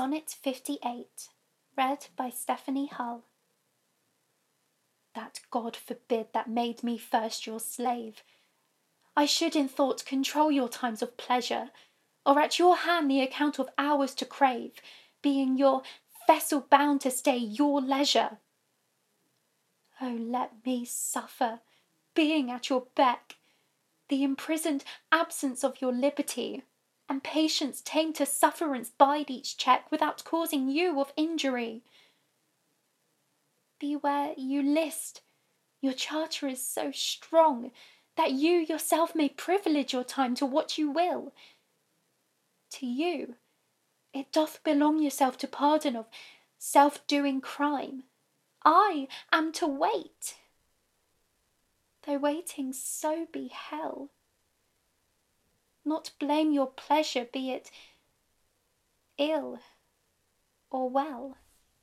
Sonnet 58, read by Stephanie Hull. That God forbid that made me first your slave. I should in thought control your times of pleasure, or at your hand the account of hours to crave, being your vessel bound to stay your leisure. Oh, let me suffer, being at your beck, the imprisoned absence of your liberty, and patience tame to sufferance bide each check without causing you of injury. Beware you list, your charter is so strong that you yourself may privilege your time to what you will. To you it doth belong yourself to pardon of self-doing crime. I am to wait, though waiting so be hell. Not blame your pleasure, be it ill or well.